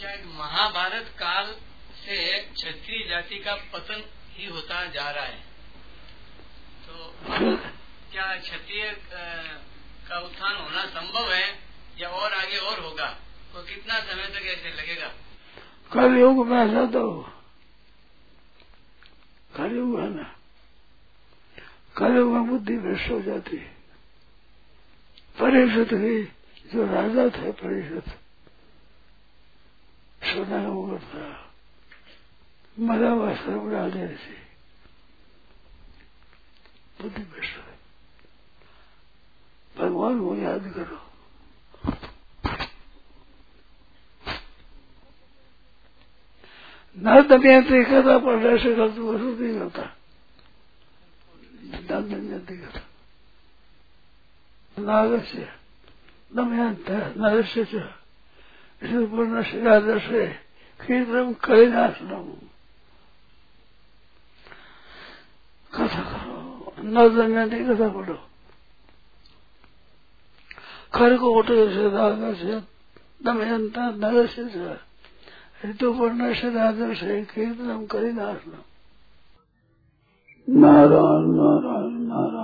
अच्छा महाभारत काल से क्षत्रिय जाति का पतन ही होता जा रहा है। तो क्या क्षत्रिय का उत्थान होना संभव है या और आगे और होगा? तो कितना समय तक ऐसे लगेगा? कल योग में ऐसा तो कल योग है ना। कल योग में बुद्धि भ्रष्ट हो जाती है। परिषद की जो राजा थे, परिषद। सोना वो था मरा वस्त्र उड़ा दे से बुद्धि भ्रष्ट है। भगवान को याद करो। न दमयंती कथा पढ़ने से गलत वसूल नहीं होता। न दमयंती कथा नागस्य दमयंत नरस्य च पूर्ण शिरादर्शे कीर्तम कलिनाशनम कथा करो न दमयंती कथा पढ़ो खरकोट से नागस्य दमयंत नरस्य च ऋतुपर्ण सदादर्श कीर्तनम करिदासनम नारायण नारायण नारायण नारायण